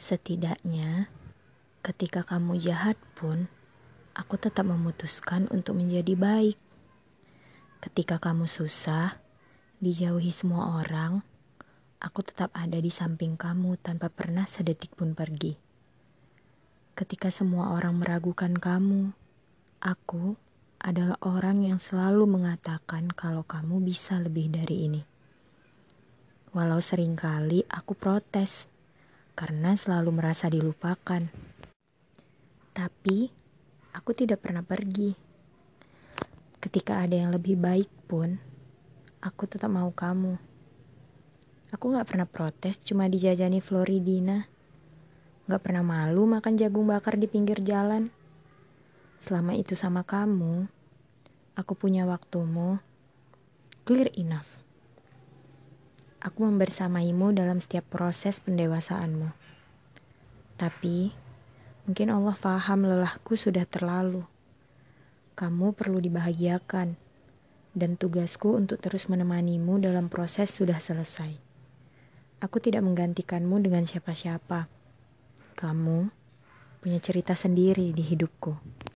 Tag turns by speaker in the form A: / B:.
A: Setidaknya, ketika kamu jahat pun, aku tetap memutuskan untuk menjadi baik. Ketika kamu susah, dijauhi semua orang, aku tetap ada di samping kamu tanpa pernah sedetik pun pergi. Ketika semua orang meragukan kamu, aku adalah orang yang selalu mengatakan kalau kamu bisa lebih dari ini. Walau sering kali aku protes karena selalu merasa dilupakan. Tapi aku tidak pernah pergi. Ketika ada yang lebih baik pun, aku tetap mau kamu. Aku gak pernah protes cuma dijajani Floridina. Gak pernah malu makan jagung bakar di pinggir jalan. Selama itu sama kamu, aku punya waktumu clear enough. Aku membersamaimu dalam setiap proses pendewasaanmu. Tapi, mungkin Allah faham lelahku sudah terlalu. Kamu perlu dibahagiakan, dan tugasku untuk terus menemanimu dalam proses sudah selesai. Aku tidak menggantikanmu dengan siapa-siapa. Kamu punya cerita sendiri di hidupku.